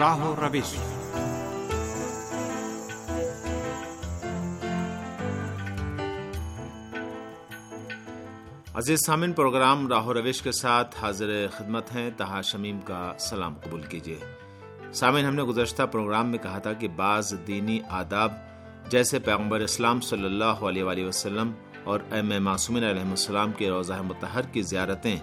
راہ و روش عزیز سامن پروگرام راہ و روش کے ساتھ حاضر خدمت ہیں تہا شمیم کا سلام قبول کیجیے۔ سامن ہم نے گزشتہ پروگرام میں کہا تھا کہ بعض دینی آداب جیسے پیغمبر اسلام صلی اللہ علیہ وآلہ وسلم اور ایم معصومین علیہ السلام کے روزہ متحر کی زیارتیں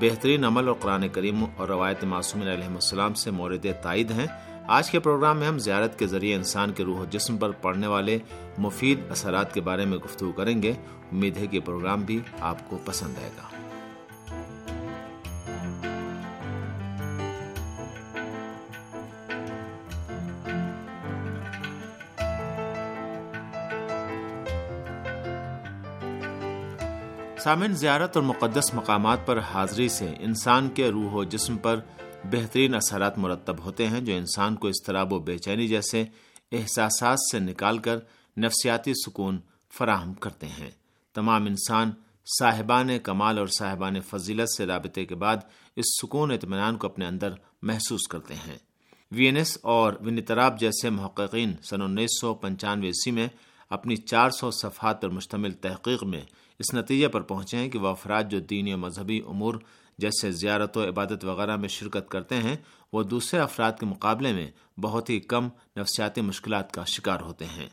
بہترین عمل اور قرآن کریم اور روایت معصومین علیہ السلام سے مورد تائید ہیں۔ آج کے پروگرام میں ہم زیارت کے ذریعے انسان کے روح و جسم پر پڑنے والے مفید اثرات کے بارے میں گفتگو کریں گے۔ امید ہے کہ پروگرام بھی آپ کو پسند آئے گا۔ سامن زیارت اور مقدس مقامات پر حاضری سے انسان کے روح و جسم پر بہترین اثرات مرتب ہوتے ہیں جو انسان کو اضطراب و بے چینی جیسے احساسات سے نکال کر نفسیاتی سکون فراہم کرتے ہیں۔ تمام انسان صاحبان کمال اور صاحبان فضیلت سے رابطے کے بعد اس سکون اطمینان کو اپنے اندر محسوس کرتے ہیں۔ وی این ایس اور ونتراب جیسے محققین سن انیس سو پنچانوے عیسوی میں اپنی چار سو صفحات پر مشتمل تحقیق میں اس نتیجے پر پہنچے ہیں کہ وہ افراد جو دینی و مذہبی امور جیسے زیارت و عبادت وغیرہ میں شرکت کرتے ہیں، وہ دوسرے افراد کے مقابلے میں بہت ہی کم نفسیاتی مشکلات کا شکار ہوتے ہیں۔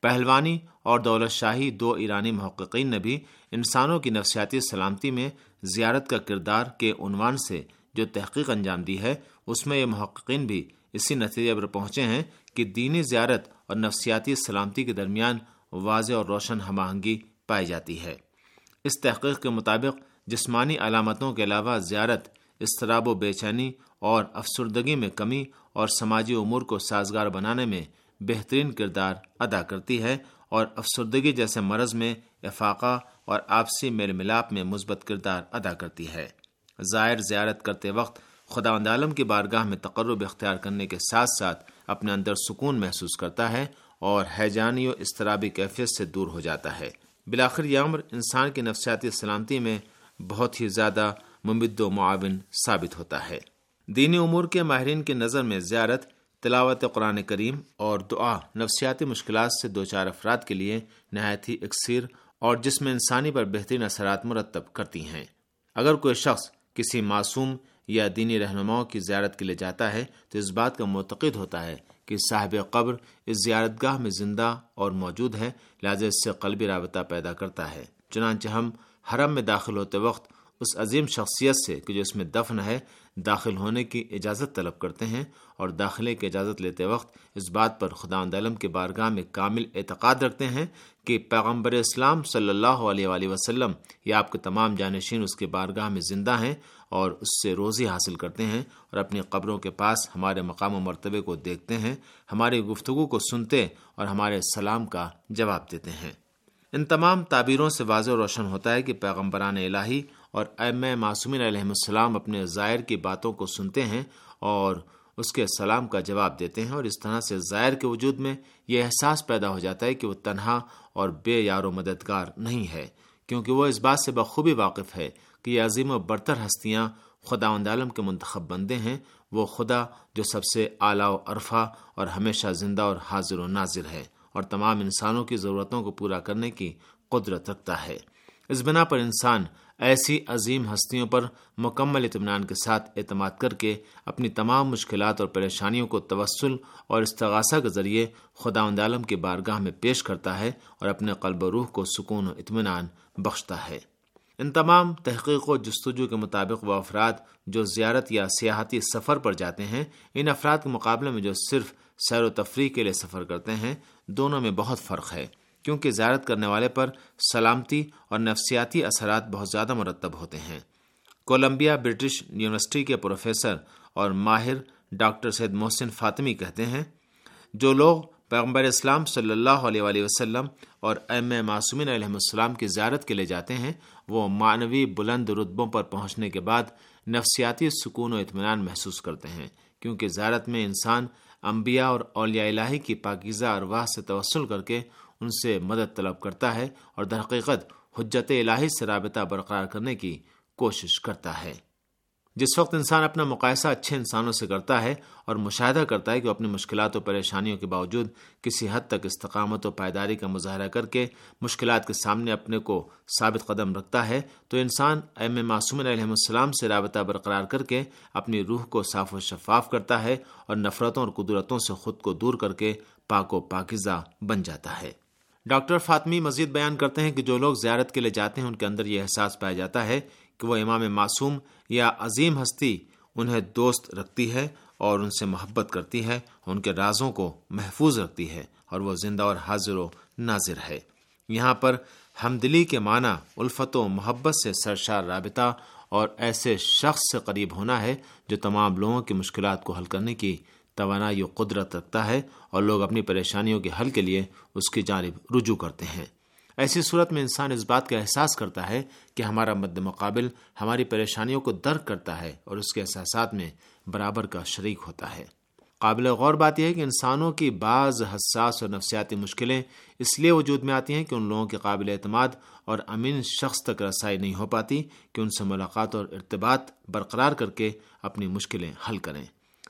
پہلوانی اور دولت شاہی دو ایرانی محققین نے بھی انسانوں کی نفسیاتی سلامتی میں زیارت کا کردار کے عنوان سے جو تحقیق انجام دی ہے، اس میں یہ محققین بھی اسی نتیجے پر پہنچے ہیں کہ دینی زیارت اور نفسیاتی سلامتی کے درمیان واضح اور روشن ہم آہنگی پائی جاتی ہے۔ اس تحقیق کے مطابق جسمانی علامتوں کے علاوہ زیارت، اضطراب و بے چینی اور افسردگی میں کمی اور سماجی امور کو سازگار بنانے میں بہترین کردار ادا کرتی ہے اور افسردگی جیسے مرض میں افاقہ اور آپسی میل ملاپ میں مثبت کردار ادا کرتی ہے۔ زائر زیارت کرتے وقت خدا عالم کی بارگاہ میں تقرب اختیار کرنے کے ساتھ ساتھ اپنے اندر سکون محسوس کرتا ہے اور حیجانی و اضطرابی کیفیت سے دور ہو جاتا ہے۔ بلاخر یہ عمر انسان کی نفسیاتی سلامتی میں بہت ہی زیادہ ممد و معاون ثابت ہوتا ہے۔ دینی امور کے ماہرین کی نظر میں زیارت، تلاوت قرآن کریم اور دعا نفسیاتی مشکلات سے دو چار افراد کے لیے نہایت ہی اکثیر اور جس میں انسانی پر بہترین اثرات مرتب کرتی ہیں۔ اگر کوئی شخص کسی معصوم یا دینی رہنماؤں کی زیارت کے لیے جاتا ہے تو اس بات کا معتقد ہوتا ہے کہ صاحب قبر اس زیارت گاہ میں زندہ اور موجود ہے، لہٰذا اس سے قلبی رابطہ پیدا کرتا ہے۔ چنانچہ ہم حرم میں داخل ہوتے وقت اس عظیم شخصیت سے کہ جو اس میں دفن ہے، داخل ہونے کی اجازت طلب کرتے ہیں اور داخلے کی اجازت لیتے وقت اس بات پر خدا عالم کے بارگاہ میں کامل اعتقاد رکھتے ہیں کہ پیغمبر اسلام صلی اللہ علیہ وآلہ وسلم یا آپ کے تمام جانشین اس کے بارگاہ میں زندہ ہیں اور اس سے روزی حاصل کرتے ہیں اور اپنی قبروں کے پاس ہمارے مقام و مرتبے کو دیکھتے ہیں، ہماری گفتگو کو سنتے اور ہمارے سلام کا جواب دیتے ہیں۔ ان تمام تعبیروں سے واضح و روشن ہوتا ہے کہ پیغمبران الہی اور ام معصومین علیہ السلام اپنے ظاہر کی باتوں کو سنتے ہیں اور اس کے سلام کا جواب دیتے ہیں اور اس طرح سے ظاہر کے وجود میں یہ احساس پیدا ہو جاتا ہے کہ وہ تنہا اور بے یار و مددگار نہیں ہے، کیونکہ وہ اس بات سے بخوبی واقف ہے کہ یہ عظیم و برتر ہستیاں خدا عالم کے منتخب بندے ہیں، وہ خدا جو سب سے اعلیٰ و عرفہ اور ہمیشہ زندہ اور حاضر و ناظر ہے اور تمام انسانوں کی ضرورتوں کو پورا کرنے کی قدرت رکھتا ہے۔ اس بنا پر انسان ایسی عظیم ہستیوں پر مکمل اطمینان کے ساتھ اعتماد کر کے اپنی تمام مشکلات اور پریشانیوں کو توسل اور استغاثہ کے ذریعے خدا عالم کی بارگاہ میں پیش کرتا ہے اور اپنے قلب و روح کو سکون و اطمینان بخشتا ہے۔ ان تمام تحقیق و جستجو کے مطابق وہ افراد جو زیارت یا سیاحتی سفر پر جاتے ہیں، ان افراد کے مقابلے میں جو صرف سیر و تفریح کے لیے سفر کرتے ہیں، دونوں میں بہت فرق ہے۔ کیونکہ زیارت کرنے والے پر سلامتی اور نفسیاتی اثرات بہت زیادہ مرتب ہوتے ہیں۔ کولمبیا برٹش یونیورسٹی کے پروفیسر اور ماہر ڈاکٹر سید محسن فاطمی کہتے ہیں، جو لوگ پیغمبر اسلام صلی اللہ علیہ وآلہ وسلم اور ایم معصومین علیہ السلام کی زیارت کے لیے جاتے ہیں، وہ معنوی بلند رتبوں پر پہنچنے کے بعد نفسیاتی سکون و اطمینان محسوس کرتے ہیں، کیونکہ زیارت میں انسان انبیاء اور اولیاء الہی کی پاکیزہ ارواح سے توسل کر کے ان سے مدد طلب کرتا ہے اور درحقیقت حجت الہی سے رابطہ برقرار کرنے کی کوشش کرتا ہے۔ جس وقت انسان اپنا مقاصہ اچھے انسانوں سے کرتا ہے اور مشاہدہ کرتا ہے کہ وہ اپنی مشکلات و پریشانیوں کے باوجود کسی حد تک استقامت و پائیداری کا مظاہرہ کر کے مشکلات کے سامنے اپنے کو ثابت قدم رکھتا ہے، تو انسان ایم معصوم علیہ السلام سے رابطہ برقرار کر کے اپنی روح کو صاف و شفاف کرتا ہے اور نفرتوں اور قدرتوں سے خود کو دور کر کے پاک و پاکزہ بن جاتا ہے۔ ڈاکٹر فاطمی مزید بیان کرتے ہیں کہ جو لوگ زیارت کے لیے جاتے ہیں، ان کے اندر یہ احساس پایا جاتا ہے کہ وہ امام معصوم یا عظیم ہستی انہیں دوست رکھتی ہے اور ان سے محبت کرتی ہے، ان کے رازوں کو محفوظ رکھتی ہے اور وہ زندہ اور حاضر و ناظر ہے۔ یہاں پر ہمدلی کے معنی الفت و محبت سے سرشار رابطہ اور ایسے شخص سے قریب ہونا ہے جو تمام لوگوں کی مشکلات کو حل کرنے کی توانائی و قدرت رکھتا ہے اور لوگ اپنی پریشانیوں کے حل کے لیے اس کی جانب رجوع کرتے ہیں۔ ایسی صورت میں انسان اس بات کا احساس کرتا ہے کہ ہمارا مد مقابل ہماری پریشانیوں کو درک کرتا ہے اور اس کے احساسات میں برابر کا شریک ہوتا ہے۔ قابل غور بات یہ ہے کہ انسانوں کی بعض حساس اور نفسیاتی مشکلیں اس لیے وجود میں آتی ہیں کہ ان لوگوں کے قابل اعتماد اور امین شخص تک رسائی نہیں ہو پاتی کہ ان سے ملاقات اور ارتباط برقرار کر کے اپنی مشکلیں حل کریں۔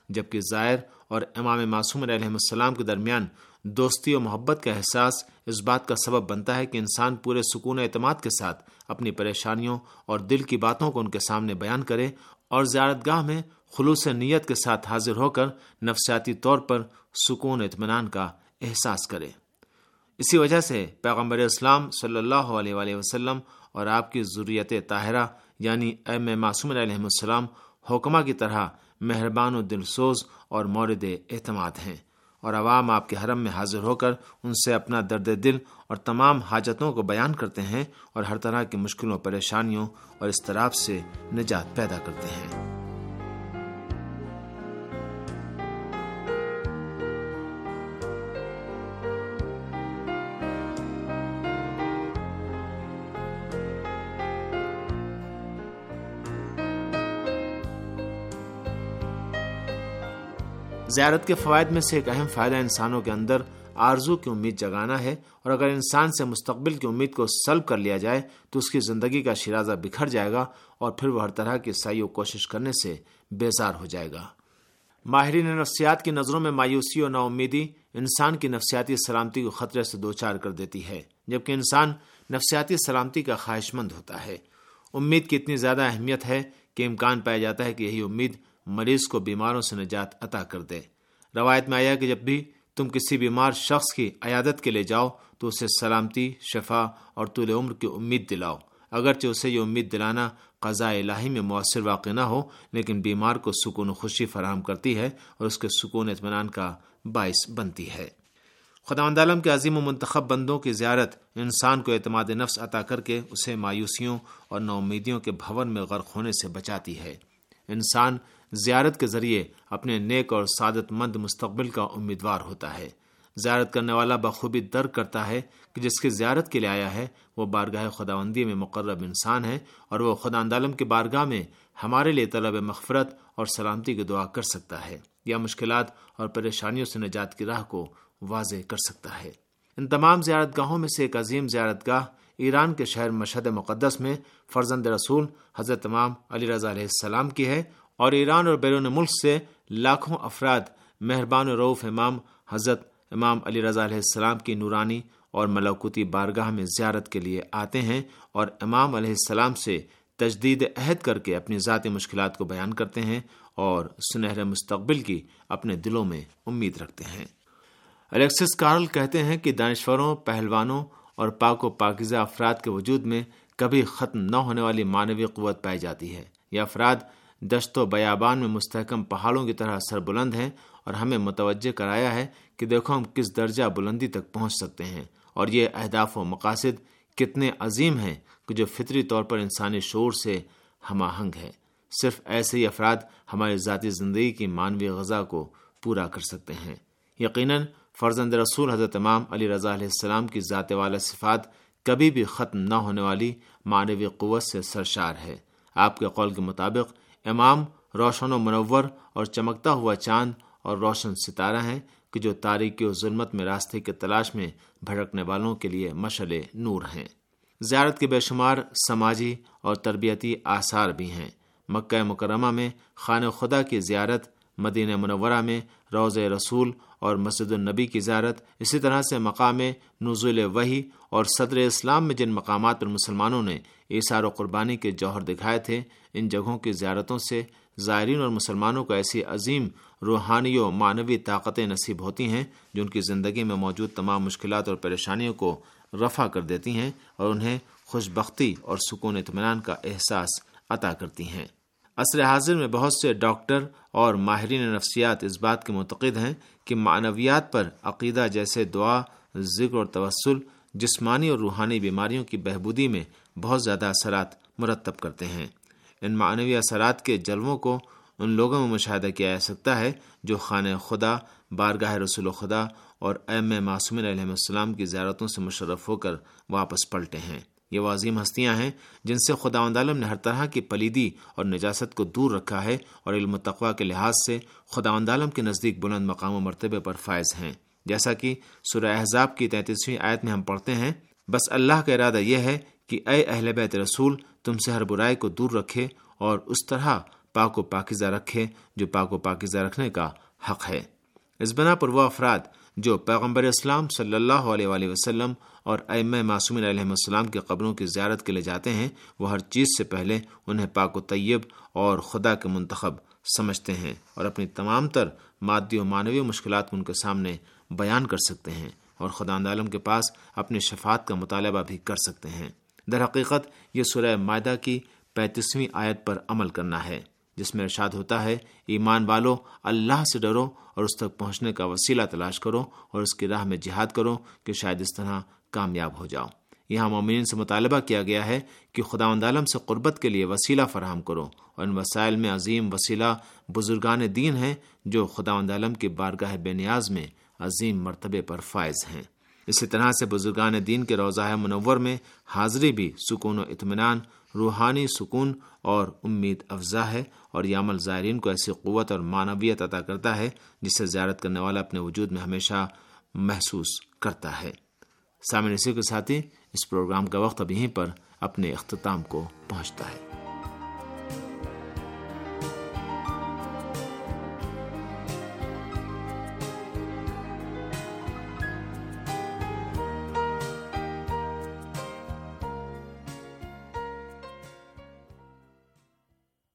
جبکہ ظاہر اور امام معصوم علیہ السلام کے درمیان دوستی و محبت کا احساس اس بات کا سبب بنتا ہے کہ انسان پورے سکون اعتماد کے ساتھ اپنی پریشانیوں اور دل کی باتوں کو ان کے سامنے بیان کرے اور زیارت گاہ میں خلوص نیت کے ساتھ حاضر ہو کر نفسیاتی طور پر سکون اطمینان کا احساس کرے۔ اسی وجہ سے پیغمبر اسلام صلی اللہ علیہ وآلہ وسلم اور آپ کی ضروریت طاہرہ یعنی ایم معصوم علیہ السلام حکمہ کی طرح مہربان و دلسوز اور مورد اعتماد ہیں۔ اور عوام آپ کے حرم میں حاضر ہو کر ان سے اپنا درد دل اور تمام حاجتوں کو بیان کرتے ہیں اور ہر طرح کی مشکلوں، پریشانیوں اور اضطراب سے نجات پیدا کرتے ہیں۔ زیارت کے فوائد میں سے ایک اہم فائدہ انسانوں کے اندر آرزو کی امید جگانا ہے اور اگر انسان سے مستقبل کی امید کو سلب کر لیا جائے تو اس کی زندگی کا شرازہ بکھر جائے گا اور پھر وہ ہر طرح کی سائی و کوشش کرنے سے بیزار ہو جائے گا۔ ماہرین نفسیات کی نظروں میں مایوسی اور نا امیدی انسان کی نفسیاتی سلامتی کو خطرے سے دوچار کر دیتی ہے، جبکہ انسان نفسیاتی سلامتی کا خواہش مند ہوتا ہے۔ امید کی اتنی زیادہ اہمیت ہے کہ امکان پایا جاتا ہے کہ یہی امید مریض کو بیماروں سے نجات عطا کر دے۔ روایت میں آیا کہ جب بھی تم کسی بیمار شخص کی عیادت کے لیے جاؤ تو اسے سلامتی، شفا اور طول عمر کی امید دلاؤ۔ اگرچہ اسے یہ امید دلانا قضاء الہی میں مؤثر واقع نہ ہو، لیکن بیمار کو سکون و خوشی فراہم کرتی ہے اور اس کے سکون اطمینان کا باعث بنتی ہے۔ خدا عالم کے عظیم و منتخب بندوں کی زیارت انسان کو اعتماد نفس عطا کر کے اسے مایوسیوں اور نومیدیوں کے بھون میں غرق ہونے سے بچاتی ہے۔ انسان زیارت کے ذریعے اپنے نیک اور سعادت مند مستقبل کا امیدوار ہوتا ہے۔ زیارت کرنے والا بخوبی درک کرتا ہے کہ جس کی زیارت کے لیے آیا ہے، وہ بارگاہ خداوندی میں مقرب انسان ہے اور وہ خدا عالم کی بارگاہ میں ہمارے لیے طلب مغفرت اور سلامتی کی دعا کر سکتا ہے یا مشکلات اور پریشانیوں سے نجات کی راہ کو واضح کر سکتا ہے۔ ان تمام زیارت گاہوں میں سے ایک عظیم زیارت گاہ ایران کے شہر مشہد مقدس میں فرزند رسول حضرت امام علی رضا علیہ السلام کی ہے اور ایران اور بیرون ملک سے لاکھوں افراد مہربان و روف امام حضرت امام علی رضا علیہ السلام کی نورانی اور ملوکوتی بارگاہ میں زیارت کے لیے آتے ہیں اور امام علیہ السلام سے تجدید عہد کر کے اپنی ذاتی مشکلات کو بیان کرتے ہیں اور سنہرے مستقبل کی اپنے دلوں میں امید رکھتے ہیں۔ الیکسس کارل کہتے ہیں کہ دانشوروں، پہلوانوں اور پاک و پاکزہ افراد کے وجود میں کبھی ختم نہ ہونے والی مانوی قوت پائی جاتی ہے۔ یہ افراد دشت و بیابان میں مستحکم پہاڑوں کی طرح سر بلند ہیں اور ہمیں متوجہ کرایا ہے کہ دیکھو ہم کس درجہ بلندی تک پہنچ سکتے ہیں اور یہ اہداف و مقاصد کتنے عظیم ہیں کہ جو فطری طور پر انسانی شور سے ہم آہنگ ہے صرف ایسے ہی افراد ہماری ذاتی زندگی کی مانوی غذا کو پورا کر سکتے ہیں۔ یقیناً فرزند رسول حضرت امام علی رضا علیہ السلام کی ذات والا صفات کبھی بھی ختم نہ ہونے والی معنوی قوت سے سرشار ہے۔ آپ کے قول کے مطابق امام روشن و منور اور چمکتا ہوا چاند اور روشن ستارہ ہیں کہ جو تاریخی و ظلمت میں راستے کے تلاش میں بھڑکنے والوں کے لیے مشل نور ہیں۔ زیارت کے بے شمار سماجی اور تربیتی آثار بھی ہیں۔ مکہ مکرمہ میں خانہ خدا کی زیارت، مدینہ منورہ میں روز رسول اور مسجد النبی کی زیارت، اسی طرح سے مقام نزول وحی اور صدر اسلام میں جن مقامات پر مسلمانوں نے ایسار و قربانی کے جوہر دکھائے تھے ان جگہوں کی زیارتوں سے زائرین اور مسلمانوں کو ایسی عظیم روحانی و معنوی طاقتیں نصیب ہوتی ہیں جو ان کی زندگی میں موجود تمام مشکلات اور پریشانیوں کو رفع کر دیتی ہیں اور انہیں خوش بختی اور سکون اطمینان کا احساس عطا کرتی ہیں۔ عصر حاضر میں بہت سے ڈاکٹر اور ماہرین نفسیات اس بات کے معتقد ہیں کہ معنویات پر عقیدہ جیسے دعا، ذکر اور توسل جسمانی اور روحانی بیماریوں کی بہبودی میں بہت زیادہ اثرات مرتب کرتے ہیں۔ ان معنوی اثرات کے جلووں کو ان لوگوں میں مشاہدہ کیا جا سکتا ہے جو خانہ خدا، بارگاہ رسول و خدا اور ایم معصومین علیہ السلام کی زیارتوں سے مشرف ہو کر واپس پلٹے ہیں۔ یہ وہ عظیم ہستیاں ہیں جن سے خدا عالم نے ہر طرح کی پلیدی اور نجاست کو دور رکھا ہے اور علم تقوا کے لحاظ سے خدا عالم کے نزدیک بلند مقام و مرتبے پر فائز ہیں۔ جیسا کہ سورہ احزاب کی تینتیسویں آیت میں ہم پڑھتے ہیں، بس اللہ کا ارادہ یہ ہے کہ اے اہل بیت رسول، تم سے ہر برائی کو دور رکھے اور اس طرح پاک و پاکیزہ رکھے جو پاک و پاکیزہ رکھنے کا حق ہے۔ اس بنا پر وہ افراد جو پیغمبر اسلام صلی اللہ علیہ وآلہ وسلم اور ام معصومین علیہ السلام کی قبروں کی زیارت کے لیے جاتے ہیں، وہ ہر چیز سے پہلے انہیں پاک و طیب اور خدا کے منتخب سمجھتے ہیں اور اپنی تمام تر مادی و معنوی مشکلات کو ان کے سامنے بیان کر سکتے ہیں اور خدا عالم کے پاس اپنی شفاعت کا مطالبہ بھی کر سکتے ہیں۔ در حقیقت یہ سورہ معدہ کی پینتیسویں آیت پر عمل کرنا ہے، جس میں ارشاد ہوتا ہے، ایمان والو، اللہ سے ڈرو اور اس تک پہنچنے کا وسیلہ تلاش کرو اور اس کی راہ میں جہاد کرو کہ شاید اس طرح کامیاب ہو جاؤ۔ یہاں مومنین سے مطالبہ کیا گیا ہے کہ خدا عالم سے قربت کے لیے وسیلہ فراہم کرو اور ان وسائل میں عظیم وسیلہ بزرگان دین ہیں جو خدا عالم کی بارگاہ بے نیاز میں عظیم مرتبے پر فائز ہیں۔ اسی طرح سے بزرگان دین کے روزہ منور میں حاضری بھی سکون و اطمینان، روحانی سکون اور امید افزا ہے اور یہ عمل زائرین کو ایسی قوت اور معنویت عطا کرتا ہے جسے زیارت کرنے والا اپنے وجود میں ہمیشہ محسوس کرتا ہے۔ سامنے اسی کے ساتھ ہی اس پروگرام کا وقت اب یہیں پر اپنے اختتام کو پہنچتا ہے۔